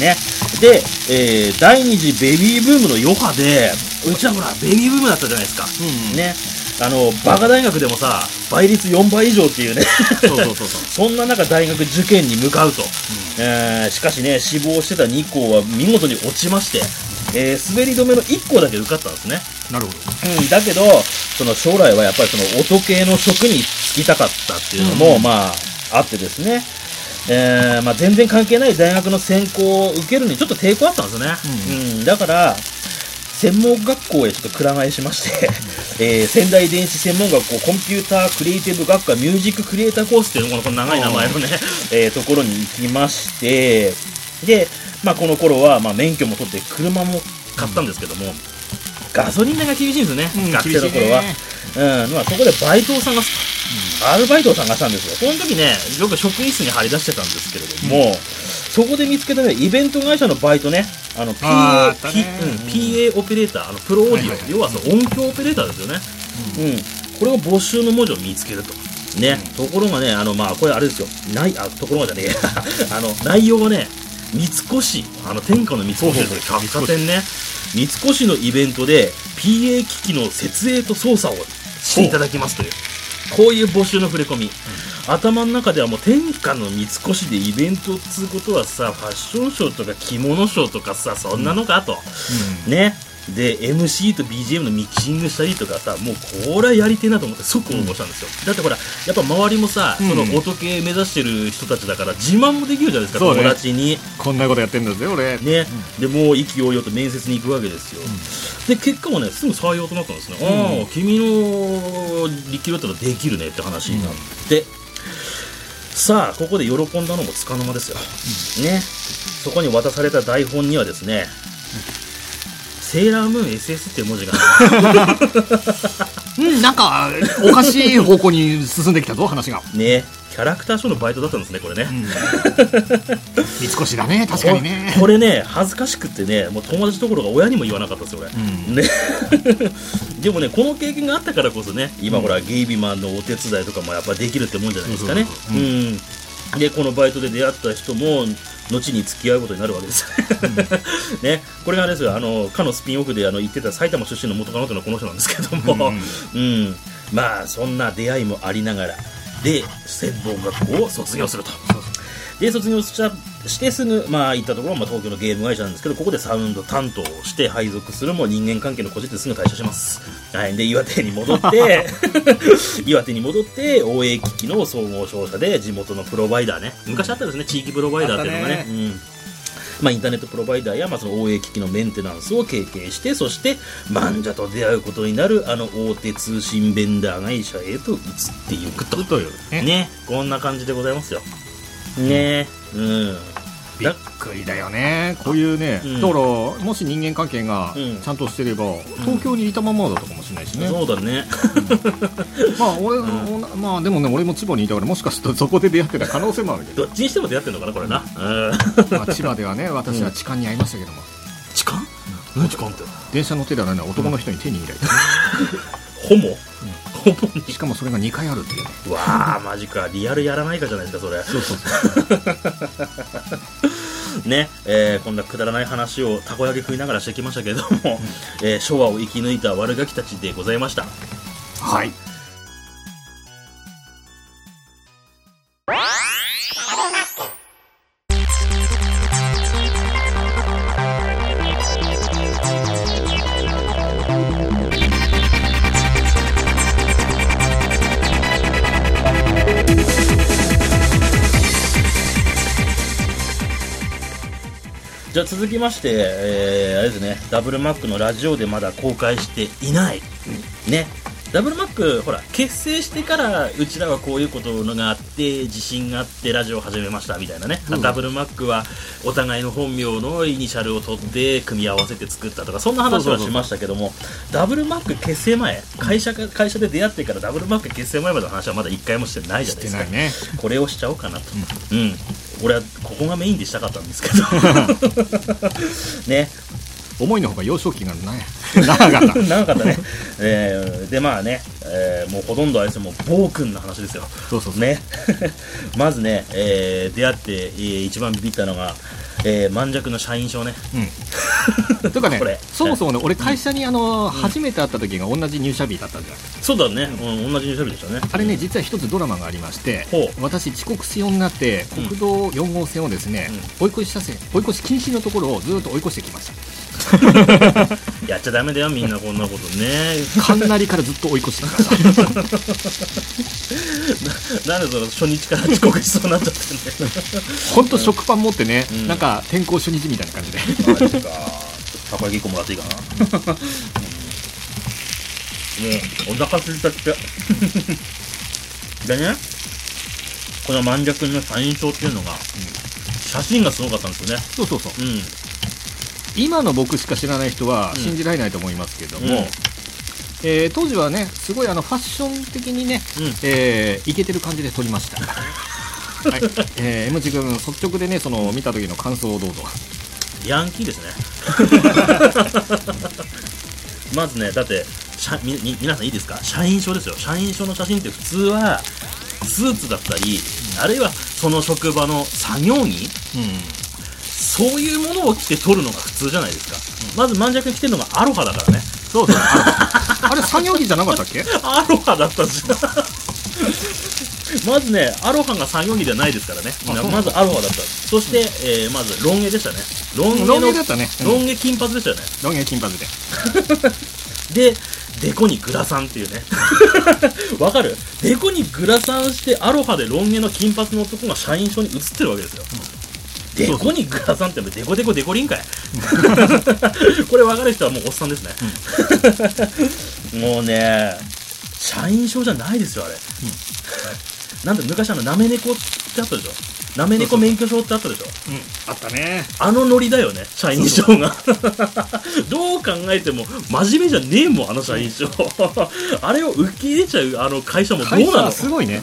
ね。で、えー、第二次ベビーブームの余波で、うちはほら、ベビーブームだったじゃないですか。ね。あの、バカ大学でもさ、倍率4倍以上っていうね。そうそうそうそう そんな中、大学受験に向かうと、えーしかしね、志望してた2校は見事に落ちまして、えー滑り止めの1校だけ受かったんですね。なるほどうん、だけど、その将来はやっぱりその音系の職に就きたかったっていうのも、まあ、あってですね、えーまあ、全然関係ない大学の専攻を受けるにちょっと抵抗あったんですよね。うんだから、専門学校へちょっとくら替えしまして、えー仙台電子専門学校コンピュータークリエイティブ学科ミュージッククリエイターコースっていうのこのこの長い名前のね、えーところに行きまして、で、まあ、この頃は、まあ、免許も取って車も買ったんですけども、ガソリン代が厳しいんですよね、うん学生の頃は。うん、まあ、そこでバイトを探すと。アルバイトを探したんですよ。その時ね、よく職員室に張り出してたんですけれども、そこで見つけたね、イベント会社のバイトね、あの、PA, P ねうん、PA オペレーター、あの、プロオーディオ、はいはいはい要はその音響オペレーターですよね。うん。これを募集の文字を見つけると。ね、ところがね、あの、まあ、これあれですよ。ない、あ、ところがじゃねえや。あの、内容はね、三越、あの、天下の三越ですよ。百貨店ね。三越のイベントで PA 機器の設営と操作をしていただきますという。こういう募集の触れ込み、頭の中ではもう天下の三越でイベントっつうことはさファッションショーとか着物ショーとかさそんなのかと、ねで MC と BGM のミキシングしたりとかさもうこれはやりてえなと思って即応募したんですよ、だってほらやっぱ周りもさ、うん。その音系目指してる人たちだから自慢もできるじゃないですか、ね。友達に。こんなことやってんだぜ俺。ね、でもう意気揚々と面接に行くわけですよ、で結果もねすぐ採用となったんですね、ああ君の力量ってのはできるねって話になって、さあここで喜んだのもつかの間ですよ、ね。そこに渡された台本にはですね、セーラームーン SS っていう文字が。うんなんかおかしい方向に進んできたぞ話が。ねキャラクターショーのバイトだったんですねこれね、三越だね 確かにね。これね恥ずかしくってねもう友達どころが親にも言わなかったですよ俺、うん。ね。でもねこの経験があったからこそね今ほら、ゲイビマンのお手伝いとかもやっぱできるってもんじゃないですかね。うん。でこのバイトで出会った人も後に付き合うことになるわけです、ね、これがあれですよ。あのかのスピンオフであの言ってた埼玉出身の元カノというのはこの人なんですけども、うんまあそんな出会いもありながら。で専門学校を卒業するとで卒業したしてすぐ、まあ、行ったところは、まあ、東京のゲーム会社なんですけどここでサウンド担当をして配属するも人間関係のこじってすぐ退社します、はい、で岩手に戻って 岩手に戻って応援機器の総合商社で地元のプロバイダーね。昔あったですね地域プロバイダーっていうのがね。うん。まあ、インターネットプロバイダーや、まあ、その応援機器のメンテナンスを経験してそして漫者と出会うことになるあの大手通信ベンダー会社へと移っていくと。というね。ね。こんな感じでございますよね。うん。びっくりだよね。こういうね、うん。だからもし人間関係がうん。ちゃんとしてれば、東京にいたままだったかもしれないしね、そうだね。まあ俺、まあでもね俺も千葉にいたからもしかするとそこで出会ってた可能性もあるけど、どっちにしても出会ってんのかなこれな。うんまあ、千葉ではね私は痴漢に会いましたけども、痴漢？何痴漢って？電車乗ってたらね男の人に手に入れられ ホモ？ホモ しかもそれが2回あるっていう。ねうわあマジか。リアルやらないかじゃないですかそれ。そうそう。ね、えーこんなくだらない話をたこ焼き食いながらしてきましたけれども、えー昭和を生き抜いた悪ガキたちでございました。はい続きまして、えーあれですねダブルマックのラジオでまだ公開していない、ねダブルマックほら結成してからうちらはこういうことのがあって自信があってラジオを始めましたみたいなね、ダブルマックはお互いの本名のイニシャルを取って組み合わせて作ったとかそんな話はしましたけどもダブルマック結成前会社が会社で出会ってからダブルマック結成前までの話はまだ一回もしてないじゃないですか。ね。これをしちゃおうかなと、うん。俺はここがメインでしたかったんですけど。ね思いのほか幼少期がない。長かった。長かったね、えーでまあね、えーもうほとんどあれですよもう暴君の話ですよ。そうそうそう。ね。まずね、えー出会って、えー一番ビビったのが、えー、満弱の社員証ね。うん。というかねこれ。そもそもね俺会社にあの、初めて会った時が同じ入社日だったんじゃないそうだね、うん、同じ入社日でしたね。あれね実は一つドラマがありましてほ私遅刻しようになって国道4号線をですね、追い越し車線追い越し禁止のところをずっと追い越してきました やっちゃダメだよみんなこんなことね。神成からずっと追い越してきました。なんでその初日から遅刻しそうになっちゃってんだよ。本当食パン持ってね、うん。なんか転校初日みたいな感じで。マジかたこ焼き1個もらっていいかな、うん。もうお腹すいたって。でねこの万尺のサイン帳っていうのが、写真がすごかったんですよね。そうそうそう。うん今の僕しか知らない人は信じられないと思いますけども、うん。えー当時はねすごいあのファッション的にね、うん。えーイケてる感じで撮りました。はい、えー、M 字君率直でねその見た時の感想をどうぞ。ヤンキーですね。まずねだって社みみ皆さんいいですか？社員証ですよ。社員証の写真って普通はスーツだったり、あるいはその職場の作業着？そういうものを着て撮るのが普通じゃないですか、まず万尺着てるのがアロハだからね。そうそう。あれあれ作業着じゃなかったっけ？アロハだったんですよまずねアロハが作業着ではないですからね。まずアロハだった。そして、えーまずロン毛でしたね。ロン毛のロン毛だったね。うん。ロン毛金髪でしたよね。ロン毛金髪で。で、デコにグラサンっていうね。わかる？デコにグラサンしてアロハでロン毛の金髪の男が社員証に写ってるわけですよ。デコにグラサンってデコデコデコリンかい。これ分かる人はもうおっさんですね。もうね、社員証じゃないですよ、あれ。なんで昔あの、なめ猫ってあったでしょ？なめ猫免許証ってあったでしょ？うん。あったね。あのノリだよね、社員証が。どう考えても、真面目じゃねえもん、あの社員証。あれを受け入れちゃう、あの会社もどうなの？はすごいね。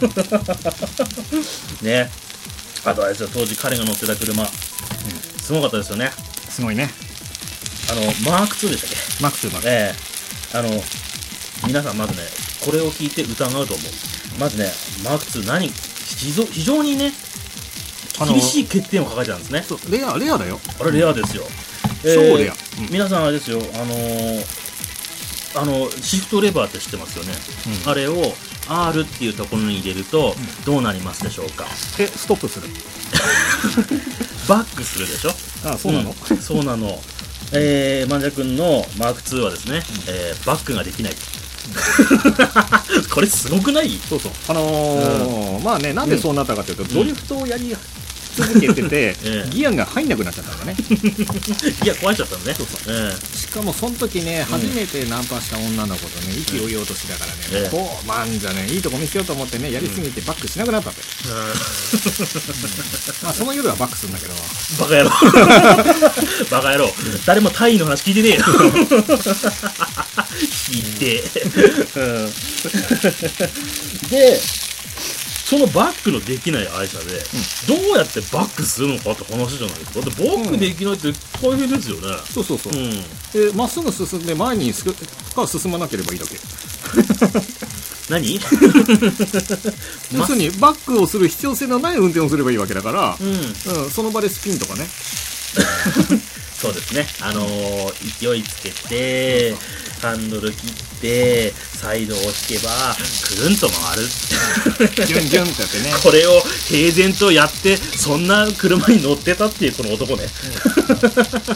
ね。あとあれですよ、当時彼が乗ってた車。すごかったですよね。すごいねあの、マーク2でしたっけ？マックスマックええあの、皆さんまずね、これを聞いて疑うと思う。まずね、マーク2何？非常非常にね、厳しい欠点を抱えてたんですね。そうレアレアだよあれレアですよ。超レアうん皆さんあれですよ、あのーあの、シフトレバーって知ってますよね。うんあれを R っていうところに入れると、どうなりますでしょうか？えストップする？バックするでしょ？あそうなの、うん。そうなの。えー、マンジャ君のマーク2はですね、えーバックができない。これすごくない？そうそう。あのーまあねなんでそうなったかというと、ドリフトをやり続けてて、ええ。ギアが入んなくなっちゃったんだね。いや、壊れちゃったのね。そうそう。えしかもその時ね、初めてナンパした女の子とね意気揚々としながらね、ええ。こうまんじゃねいいとこ見せようと思ってねやりすぎてバックしなくなったって、まあその夜はバックするんだけど。ーバカ野郎。バカ野郎。誰もタイの話聞いてねえよ。聞いて。うん。で、そのバックのできない愛車で、どうやってバックするのかって話じゃないですか。だってバックできないって大変ですよね。そうそうそううん。でまっすぐ進んで前にすか進まなければいいだけ 何？要するにバックをする必要性のない運転をすればいいわけだから、うん。うん、その場でスピンとかね そうですね。あのー勢いつけて、ハンドル切って、サイドを引けば、くるんと回る。ギュンギュンってやってね これを平然とやって、そんな車に乗ってたっていうこの男ね。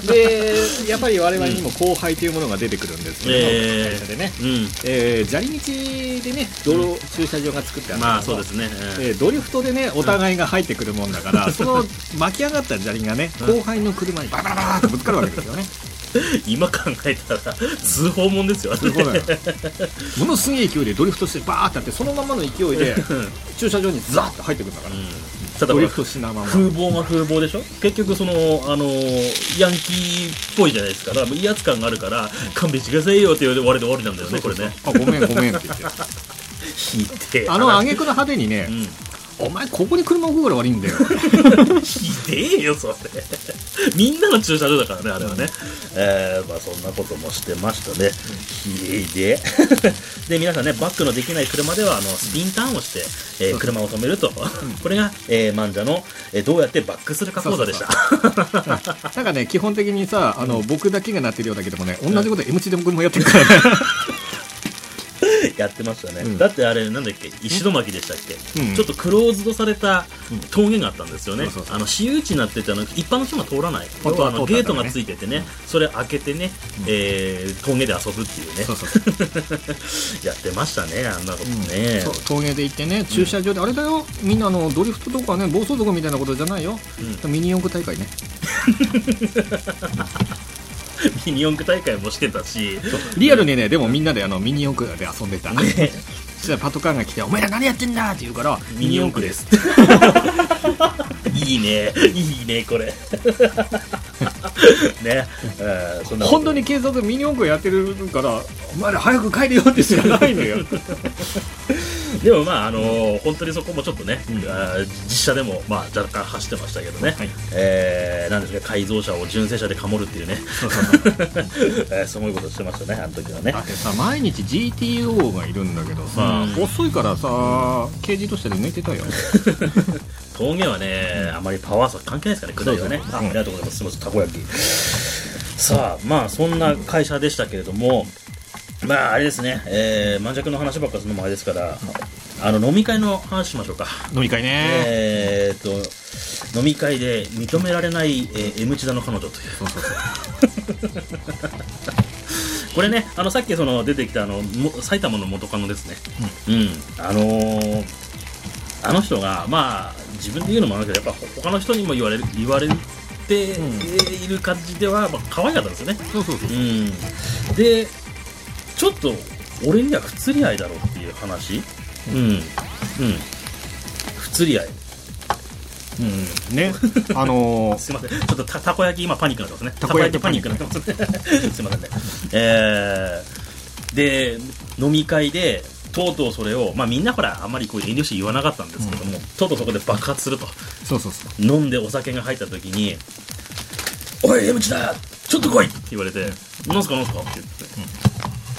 でやっぱり我々にも後輩というものが出てくるんですけど、えー会社でね、うん。えー砂利道でね道路駐車場が作ってあるまあそうですね。えードリフトでねお互いが入ってくるもんだから、その巻き上がった砂利がね後輩の車にバラバラバラってぶつかるわけですよね 今考えたら、通報もんですよ。そうだよものすげえ勢いでドリフトしてバーってやってそのままの勢いで駐車場にザーッと入ってくるんだから、ただドリフトしなまま風貌が風貌でしょ？結局その、あのーヤンキーっぽいじゃないですか。だから威圧感があるから、勘弁してくださいよって言われて終わりなんだよね、これね。あごめんごめんって言って引いて。あの挙句の派手にね、うん。お前ここに車置くから悪いんだよひでえよ、それ。みんなの駐車場だからね、あれはね。えー、まあそんなこともしてましたね。ひでえ。で、皆さんね、バックのできない車では、あの、スピンターンをして、えー車を止めると。これが、えー、マンジャの、えーどうやってバックするか講座でした。なんかね基本的にさあの、僕だけがなってるようだけどもね同じこと M チで僕もやってるからね やってましたね、うん。だってあれなんだっけ石巻でしたっけ、うん。ちょっとクローズドされた峠があったんですよね、あの私有地になっててあの一般の人が通らない。あのゲートがついててね、それ開けてね、えー峠で遊ぶっていうね。やってましたねあんなことね、峠で行ってね駐車場で、あれだよ。みんなあのドリフトとかね暴走族みたいなことじゃないよ、ミニ四駆大会ね ミニ四駆大会もしてたし。リアルにねでもみんなであのミニ四駆で遊んでた、そしたらパトカーが来て「お前ら何やってんだ!」って言うから「ミニ四駆です。いいね。いいねこれ。ね、えーそんな本当に警察ミニ四駆やってるから「お前ら早く帰れよ」って知らないのよ でもまああのー本当にそこもちょっとね、あー実車でもまあ若干走ってましたけどね、はい。えーなんですか改造車を純正車でかもるっていうね。えーすごいことしてましたねあの時はね。だってさ毎日 GTO がいるんだけどさ、うん。遅いからさ軽自動車で抜いてたよ。峠はね、あまりパワー差関係ないですからね、下りはね。ありがとうございます。すみません、たこ焼き。さあ、まあ、そんな会社でしたけれども、まあ、あれですね、えー、満弱の話ばっかするのもあれですから、あの、飲み会の話しましょうか。飲み会ね、えーっと、飲み会で認められない、えー、M チダの彼女という。これね、あのさっきその出てきたあのも埼玉の元カノですね、うん。あのーあの人が、まあ、自分で言うのもあるけど、やっぱ他の人にも言われる言われている感じでは、まあ可愛かったんですよね。そうそうそう。うん、で、ちょっと俺には不釣り合いだろうっていう話、うん、うん、不釣り合い。うん。ね。あのーすいません、ちょっとたたこ焼き今パニックになってますね。たこ焼きパニックになってますね。すいませんね。えー、で、飲み会で、とうとうそれを、まあみんなほら、あんまりこう遠慮して言わなかったんですけども、とうとうそこで爆発すると。そうそうそう。飲んでお酒が入った時に、おい、江口だちょっと来いって言われて、なんすかなんすか？って言って、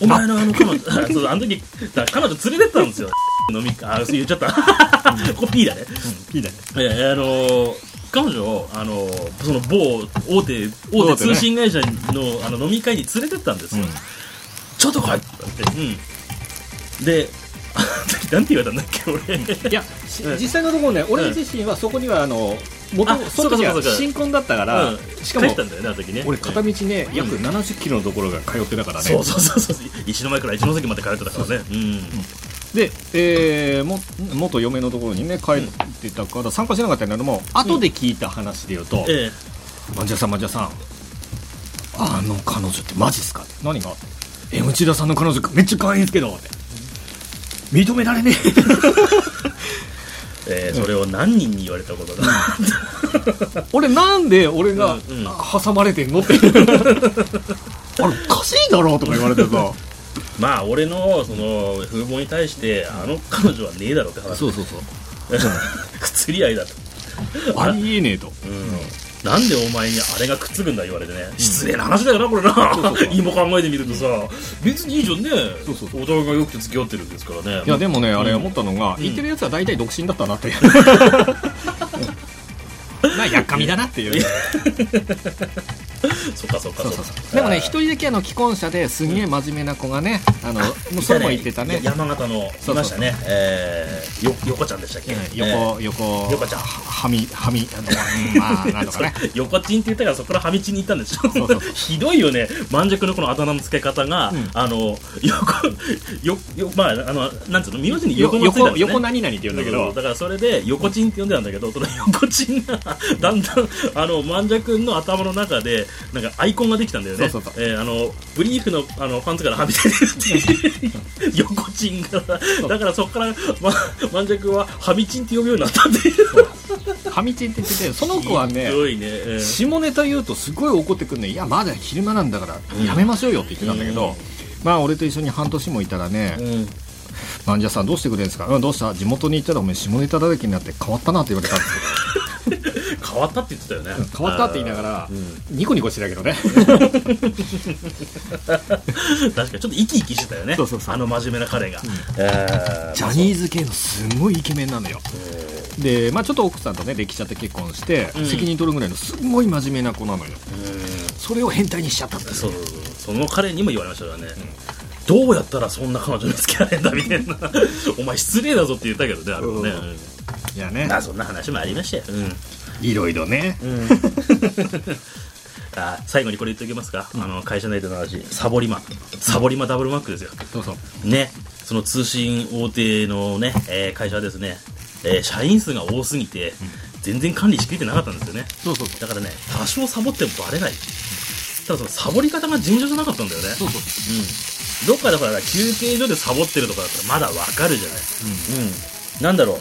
お前のあの彼女、そうあの時、だ彼女連れてったんですよ。飲みあ、そう言っちゃった。これ P だね。いいね。いやいやあのー彼女を、あのーその某大手大手通信会社のあの飲み会に連れてったんですよ、うん。ちょっと来いって言って、うん、でなんて言われたんだっけ俺。いや、し実際のところね、俺自身はそこにはあの元あその新婚だったから、うん。しかも帰ったんだよねあの時ね。俺片道ね、約70キロのところが通ってたからね。そうそうそうそう。石の前から一ノ関まで通ってたからね。うん。で、えー、も元嫁のところにね帰ってたから参加しなかったんだけども、後で聞いた話で言うと、えマンジャさんマンジャさん。あの彼女ってマジっすか？って何が？M チダさんの彼女めっちゃ可愛いんですけどって。認められねええーそれを何人に言われたことだ？え俺なんで俺が、うんうん。挟まれてんのって あれおかしいだろとか言われてさ。まあ俺のその風貌に対してあの彼女はねえだろって話。そうそうそう。くつり合いだと。ありえねえと。うんなんでお前にあれがくっつくんだ言われてね、失礼な話だよなこれな。今 考えてみるとさ。別にいいじゃんね。そうそうお互いがよくて付き合ってるんですからね。いやでもねあれうん思ったのが、ん。言ってるやつは大体独身だったなって まあやっかみだな。っていう そっかそっかそっか。でもね一人だけあの既婚者ですげえ真面目な子がねあのもうそれも言ってたね。や山形のそうそう。いましたね。えーよ横ちゃんでしたっけ、うんえ横横横ちゃん。はみはみまあなんとかね。ー横チンって言ったからそこからはみちに行ったんでしょそうそう。ひどいよね。満熟のこのあだ名の付け方が、あの横よよまああのなんつうの？名字に横もついたん横ですね。横何々って言うんだけど。そうだからそれで横チンって呼んでたんだけどその横チンが だんだんあの万尺君の頭の中でなんかアイコンができたんだよね。そうそうえーあのブリーフのあのパンツからはみ出てるっていう。横チンが。だからそこから、ま、万尺君ははみチンって呼ぶようになったっていう。はみちんって言っててその子はねね、えー。下ネタ言うとすごい怒ってくるねいやまだ昼間なんだからやめましょうよって言ってたんだけど、うん。まあ俺と一緒に半年もいたらねうん「マンジャさんどうしてくれるんですか？うんどうした？地元に行ったらお前下ネタだらけになって変わったな」って言われたんですけ 変わったって言ってたよね。ど変わったって言いながら、うん。ニコニコしてたけどね。確かにちょっと生き生きしてたよね。そうそうそう。あの真面目な彼が、えージャニーズ系のすごいイケメンなのよ。で、まあ、ちょっと奥さんとねできちゃって結婚して、うん。責任取るぐらいのすごい真面目な子なのよ。それを変態にしちゃったんですそうそうそう。その彼にも言われましたからね、どうやったらそんな彼女見つけられんだみたいな。お前失礼だぞって言ったけどねあれもね、うんいやうんね。まあそんな話もありましたよ、いろいろね。あ最後にこれ言っておきますか、あの会社内での話。サボリマサボリマダブルマックですよ。そうそう。ね。その通信大手のね、えー会社はですね、えー社員数が多すぎて、全然管理しきれてなかったんですよね。そうそうそう。だからね多少サボってもバレない。多分そのサボり方が尋常じゃなかったんだよね。そうそう。うん。どっかだから休憩所でサボってるとかだったらまだわかるじゃない。うん、なんだろう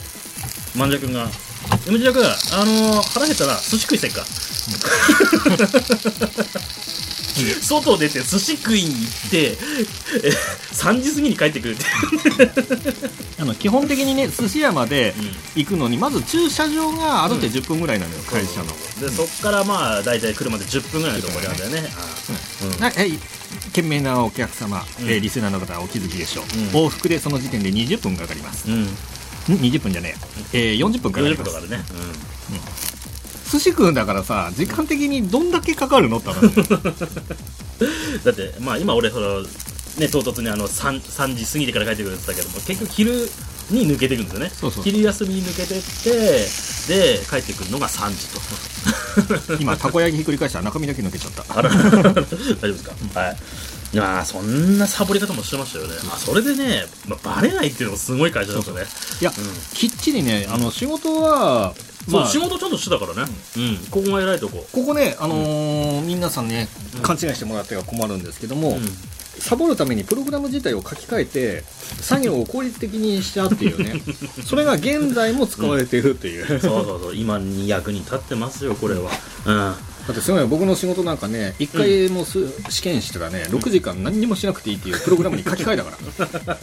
万尺君が「山田君あのー腹減ったら寿司食いせっか」外出て寿司食いに行ってえ3時過ぎに帰ってくるって。あの基本的にね寿司屋まで行くのにまず駐車場が歩いて10分ぐらいなのよ、会社の。でそっからまあ大体車で10分ぐらいのところにあるん。だよねうん。なえい賢明なお客様、うん。えーリスナーの方はお気づきでしょう、うん。往復でその時点で20分かかります、うんん20分じゃねえ、えー40分かかり40分かかるね、寿司食うんだからさ時間的にどんだけかかるのって話うん、だってまあ今俺そのね唐突にあの 3, 3時過ぎてから帰ってくるって言ったけども結局昼に抜けていくんですよね。そうそう昼休みに抜けてってで帰ってくるのが3時と。今たこ焼きひっくり返したら中身だけ抜けちゃった。あら 大丈夫ですか、はいまあそんなサボり方もしてましたよね、まあ、それでね、まあ、バレないっていうのもすごい会社だったね。いや、きっちりねあの仕事はそう、まあ仕事ちゃんとしてたからね。うん、ここが偉いとこ。ここね、あのー皆さんね、勘違いしてもらっては困るんですけども、うん。サボるためにプログラム自体を書き換えて、作業を効率的にしちゃうっていうね、それが現在も使われているっていう。そうそうそう。今に役に立ってますよこれは。うんだってすごい僕の仕事なんかね、一回もす、試験したらね、6時間何にもしなくていいっていうプログラムに書き換えたから。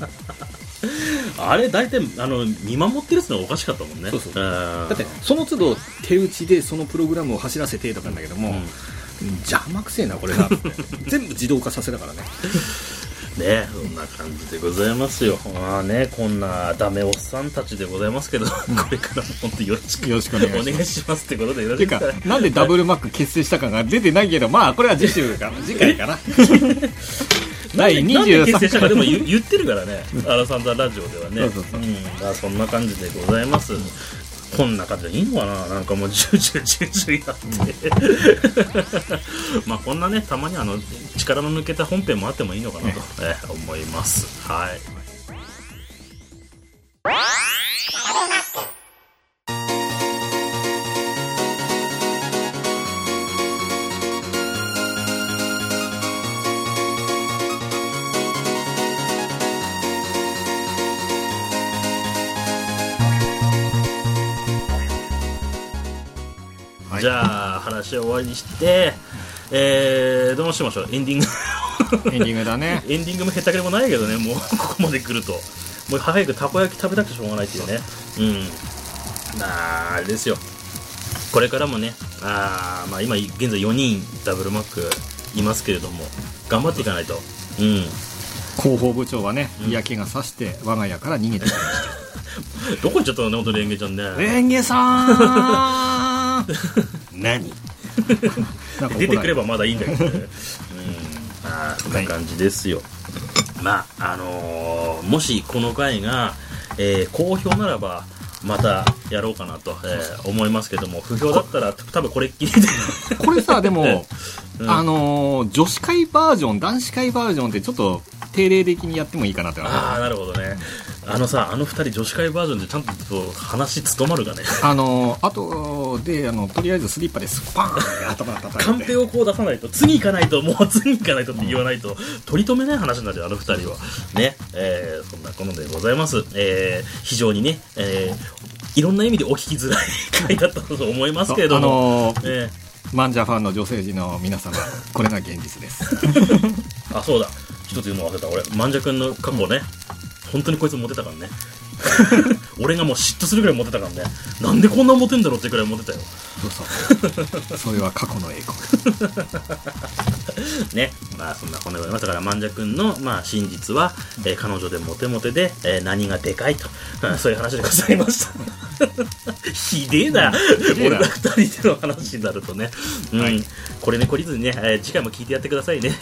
あれ大体あの見守ってるってのはおかしかったもんねそうそうだだって、その都度手打ちでそのプログラムを走らせてとかなんだけども、邪魔くせえな、これが。全部自動化させたからね。ねそんな感じでございますよ。まあねこんなダメおっさんたちでございますけど、これからも本当よろしくよろしくお願いします。ってことでよろしいしま、なんでダブルマック結成したかが出てないけど、まあ、これは次週かな、次回かな。第なんで結成したかでも23言言ってるからね、アラサンダラジオではね。そうそうそうん。まあそんな感じでございます。こんな感じでいいのかな？なんかもうジュージュージュージューやって。まあこんなね、たまにあの、力の抜けた本編もあってもいいのかなと、えー思います。はい。はいじゃあ、話を終わりにして、えー、どうしましょう？エンディング。エンディングだね。エンディングもへったくれもないけどね、もうここまで来ると。もう早くたこ焼き食べたくてしょうがないっていうね。うん。まあ、あれですよ。これからもね、あーまあ今現在4人ダブルマックいますけれども、頑張っていかないと。うん。広報部長はね、うん嫌気がさして我が家から逃げてきまし どこ行っちゃったのね、本当にレンゲちゃんね。た。レンゲさん何 なんか怒られ出てくればまだいいんだけどね。うん。あーそんな感じですよ。まあ、あのーもしこの回が、えー好評ならば、またやろうかなと、えー思いますけども、不評だったら多分これっきりで。これさ、でも、うんあのー女子会バージョン、男子会バージョンってちょっと定例的にやってもいいかなってああ、なるほどね。あのさ、あの二人女子会バージョンでちゃんと話務まるかね。あのー、あとで、あの、とりあえずスリッパでスパーン頭叩いて。カンペをこう出さないと、次行かないと、もう次行かないとって言わないと、取り留めない話になるよ、あの二人は。ね。えーそんなこのでございます。えー非常にね、えーいろんな意味でお聞きづらい回だったと思いますけれどあも。のー、えマンジャファンの女性陣の皆様、これが現実です。あ、そうだ。一つ言うの忘れた。俺、万者君の過去ね、本当にこいつモテたからね。俺がもう嫉妬するぐらいモテたからね。なんでこんなモテんだろうってくらいモテたよ。そうそう。それは過去の栄光。ね。まあ、そんなこんなでございます。だから、万者くんの、まあ、真実は、えー彼女でモテモテで、えー何がでかいと、うんそういう話でございました。ひでえな。えな俺ら二人での話になるとね。うん。これね、懲りずにね、えー次回も聞いてやってくださいね。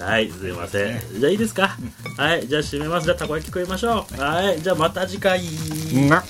はい、すいません。じゃあいいですか？はい、じゃあ締めます。じゃあ、たこ焼き食いましょう。はい、じゃあまた次回。な